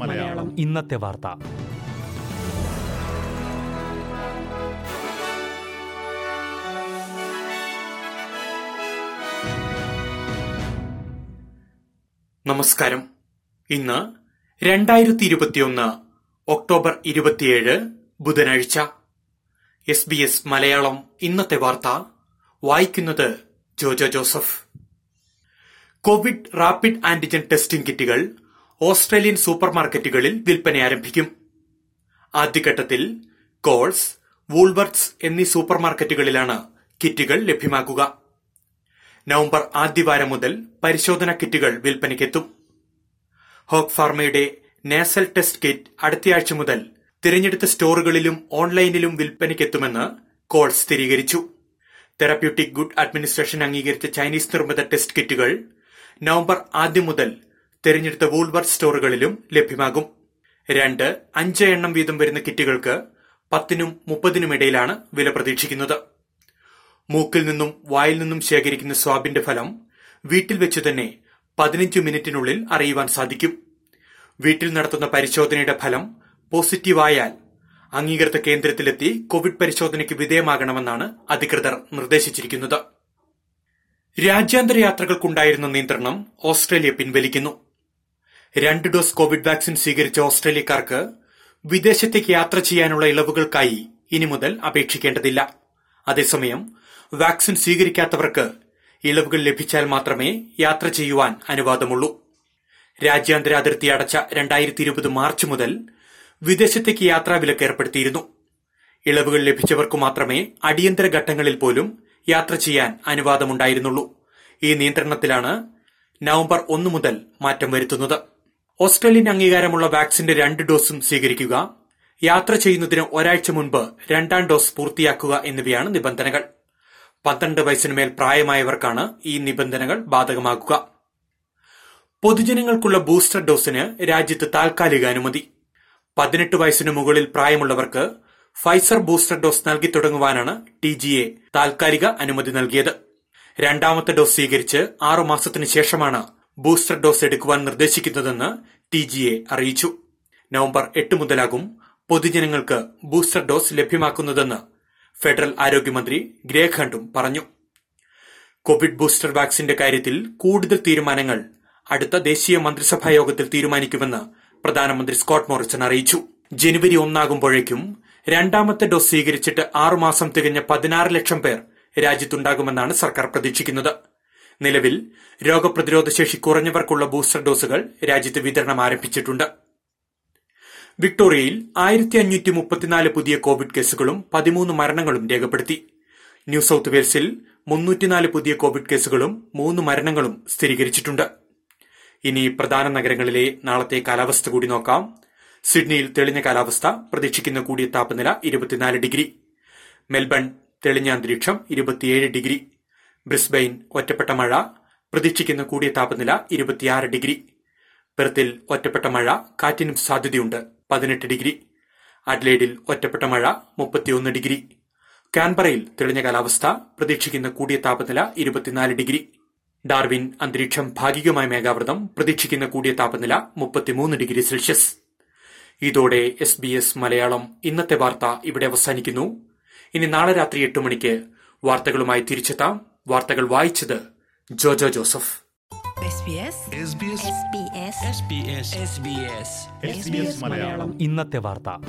മലയാളം. ഇന്നത്തെ വാർത്ത. നമസ്കാരം. ഇന്ന് രണ്ടായിരത്തി ഇരുപത്തിയൊന്ന് ഒക്ടോബർ ഇരുപത്തിയേഴ് ബുധനാഴ്ച. എസ് ബി എസ് മലയാളം ഇന്നത്തെ വാർത്ത. വായിക്കുന്നത് Jojo Joseph. Covid rapid antigen testing കിറ്റുകൾ ഓസ്ട്രേലിയൻ സൂപ്പർമാർക്കറ്റുകളിൽ വിൽപ്പന ആരംഭിക്കും. ആദ്യഘട്ടത്തിൽ കോൾസ് വൂൾവർട്സ് എന്നീ സൂപ്പർമാർക്കറ്റുകളിലാണ് കിറ്റുകൾ ലഭ്യമാക്കുക. നവംബർ ആദ്യവാരം മുതൽ പരിശോധന കിറ്റുകൾ വിൽപ്പനയ്ക്കെത്തും. ഹോക്ക് ഫാർമയുടെ നാസൽ ടെസ്റ്റ് കിറ്റ് അടുത്തയാഴ്ച മുതൽ തിരഞ്ഞെടുത്ത സ്റ്റോറുകളിലും ഓൺലൈനിലും വിൽപ്പനയ്ക്കെത്തുമെന്ന് കോൾസ് സ്ഥിരീകരിച്ചു. തെറാപ്യൂട്ടിക് ഗുഡ് അഡ്മിനിസ്ട്രേഷൻ അംഗീകരിച്ച ചൈനീസ് നിർമ്മിത ടെസ്റ്റ് കിറ്റുകൾ നവംബർ ആദ്യം മുതൽ തിരഞ്ഞെടുത്ത വൂൾവർത്ത് സ്റ്റോറുകളിലും ലഭ്യമാകും. രണ്ട് അഞ്ച് എണ്ണം വീതം വരുന്ന കിറ്റുകൾക്ക് പത്തിനും മുപ്പതിനും ഇടയിലാണ് വില പ്രതീക്ഷിക്കുന്നത്. മൂക്കിൽ നിന്നും വായിൽ നിന്നും ശേഖരിക്കുന്ന സ്വാബിന്റെ ഫലം വീട്ടിൽ വെച്ചു തന്നെ പതിനഞ്ച് മിനിറ്റിനുള്ളിൽ അറിയുവാൻ സാധിക്കും. വീട്ടിൽ നടത്തുന്ന പരിശോധനയുടെ ഫലം പോസിറ്റീവായാൽ അംഗീകൃത കേന്ദ്രത്തിലെത്തി കോവിഡ് പരിശോധനയ്ക്ക് വിധേയമാകണമെന്നാണ് അധികൃതർ നിർദ്ദേശിച്ചിരിക്കുന്നത്. രാജ്യാന്തര യാത്രകൾക്കുണ്ടായിരുന്ന നിയന്ത്രണം ഓസ്ട്രേലിയ പിൻവലിക്കുന്നു. രണ്ട് ഡോസ് കോവിഡ് വാക്സിൻ സ്വീകരിച്ച ഓസ്ട്രേലിയക്കാർക്ക് വിദേശത്തേക്ക് യാത്ര ചെയ്യാനുള്ള ഇളവുകൾക്കായി ഇനി മുതൽ അപേക്ഷിക്കേണ്ടതില്ല. അതേസമയം വാക്സിൻ സ്വീകരിക്കാത്തവർക്ക് ഇളവുകൾ ലഭിച്ചാൽ മാത്രമേ യാത്ര ചെയ്യുവാൻ അനുവാദമുള്ളൂ. രാജ്യാന്തര അതിർത്തി അടച്ച രണ്ടായിരത്തി ഇരുപത് മാർച്ച് മുതൽ വിദേശത്തേക്ക് യാത്രാ വിലക്ക് ഏർപ്പെടുത്തിയിരുന്നു. ഇളവുകൾ ലഭിച്ചവർക്ക് മാത്രമേ അടിയന്തര ഘട്ടങ്ങളിൽ പോലും യാത്ര ചെയ്യാൻ അനുവാദമുണ്ടായിരുന്നുള്ളൂ. ഈ നിയന്ത്രണത്തിലാണ് നവംബർ ഒന്ന് മുതൽ മാറ്റം വരുത്തുന്നത്. ഓസ്ട്രേലിയൻ അംഗീകാരമുള്ള വാക്സിന്റെ രണ്ട് ഡോസും സ്വീകരിക്കുക യാത്ര ചെയ്യുന്നതിന് ഒരാഴ്ച മുൻപ് രണ്ടാം ഡോസ് പൂർത്തിയാക്കുക എന്നിവയാണ് നിബന്ധനകൾ. പന്ത്രണ്ട് വയസ്സിനുമേൽ പ്രായമായവർക്കാണ് ഈ നിബന്ധനകൾ ബാധകമാക്കുക പൊതുജനങ്ങൾക്കുള്ള ബൂസ്റ്റർ ഡോസിന് രാജ്യത്ത് താൽക്കാലിക അനുമതി. പതിനെട്ട് വയസ്സിന് മുകളിൽ പ്രായമുള്ളവർക്ക് ഫൈസർ ബൂസ്റ്റർ ഡോസ് നൽകി തുടങ്ങുവാനാണ് ടി ജി എ താൽക്കാലിക അനുമതി നൽകിയത്. രണ്ടാമത്തെ ഡോസ് സ്വീകരിച്ച് ആറു മാസത്തിന് ശേഷമാണ് ബൂസ്റ്റർ ഡോസ് എടുക്കുവാൻ നിർദ്ദേശിക്കുന്നതെന്ന് ടി ജി എ അറിയിച്ചു. നവംബർ എട്ട് മുതലാകും പൊതുജനങ്ങൾക്ക് ബൂസ്റ്റർ ഡോസ് ലഭ്യമാക്കുന്നതെന്ന് ഫെഡറൽ ആരോഗ്യമന്ത്രി ഗ്രേഖണ്ഡും പറഞ്ഞു. കോവിഡ് ബൂസ്റ്റർ വാക്സിന്റെ കാര്യത്തിൽ കൂടുതൽ തീരുമാനങ്ങൾ അടുത്ത ദേശീയ മന്ത്രിസഭാ യോഗത്തിൽ തീരുമാനിക്കുമെന്ന് പ്രധാനമന്ത്രി സ്കോട്ട് മോറിസൺ അറിയിച്ചു. ജനുവരി ഒന്നാകുമ്പോഴേക്കും രണ്ടാമത്തെ ഡോസ് സ്വീകരിച്ചിട്ട് ആറുമാസം തികഞ്ഞ പതിനാറ് ലക്ഷം പേർ രാജ്യത്തുണ്ടാകുമെന്നാണ് സർക്കാർ പ്രതീക്ഷിക്കുന്നത്. നിലവിൽ രോഗപ്രതിരോധ ശേഷി കുറഞ്ഞവർക്കുള്ള ബൂസ്റ്റർ ഡോസുകൾ രാജ്യത്ത് വിതരണം ആരംഭിച്ചിട്ടുണ്ട്. വിക്ടോറിയയിൽ ആയിരത്തി അഞ്ഞൂറ്റി മുപ്പത്തിനാല് പുതിയ കോവിഡ് കേസുകളും പതിമൂന്ന് മരണങ്ങളും രേഖപ്പെടുത്തി. ന്യൂ സൌത്ത് വെയിൽസിൽ മുന്നൂറ്റിനാല് പുതിയ കോവിഡ് കേസുകളും മൂന്ന് മരണങ്ങളും സ്ഥിരീകരിച്ചിട്ടുണ്ട്. ഇനി പ്രധാന നഗരങ്ങളിലെ നാളത്തെ കാലാവസ്ഥ കൂടി നോക്കാം. സിഡ്നിയിൽ തെളിഞ്ഞ കാലാവസ്ഥ. പ്രതീക്ഷിക്കുന്ന കൂടിയ താപനില ഇരുപത്തിനാല് ഡിഗ്രി. മെൽബൺ തെളിഞ്ഞ അന്തരീക്ഷം ഇരുപത്തിയേഴ് ഡിഗ്രി. ബ്രിസ്ബെയിൻ ഒറ്റപ്പെട്ട മഴ. പ്രതീക്ഷിക്കുന്ന കൂടിയ താപനില ഇരുപത്തിയാറ് ഡിഗ്രി. പെർത്തിൽ ഒറ്റപ്പെട്ട മഴ. കാറ്റിനും സാധ്യതയുണ്ട്. പതിനെട്ട് ഡിഗ്രി. അഡ്ലേഡിൽ ഒറ്റപ്പെട്ട മഴ മുപ്പത്തിയൊന്ന് ഡിഗ്രി. കാൻബറയിൽ തെളിഞ്ഞ കാലാവസ്ഥ. പ്രതീക്ഷിക്കുന്ന കൂടിയ താപനില ഇരുപത്തിനാല് ഡിഗ്രി. ഡാർവിൻ അന്തരീക്ഷം ഭാഗികമായ മേഘാവൃതം. പ്രതീക്ഷിക്കുന്ന കൂടിയ താപനില മുപ്പത്തിമൂന്ന് ഡിഗ്രി സെൽഷ്യസ്. ഇതോടെ എസ് ബി എസ് മലയാളം ഇന്നത്തെ വാർത്ത ഇവിടെ അവസാനിക്കുന്നു. ഇനി നാളെ രാത്രി എട്ട് മണിക്ക് വാർത്തകളുമായി തിരിച്ചെത്താം. വാർത്തകൾ വായിച്ചത് ജോജോ ജോസഫ്. SBS ഇന്നത്തെ വാർത്ത.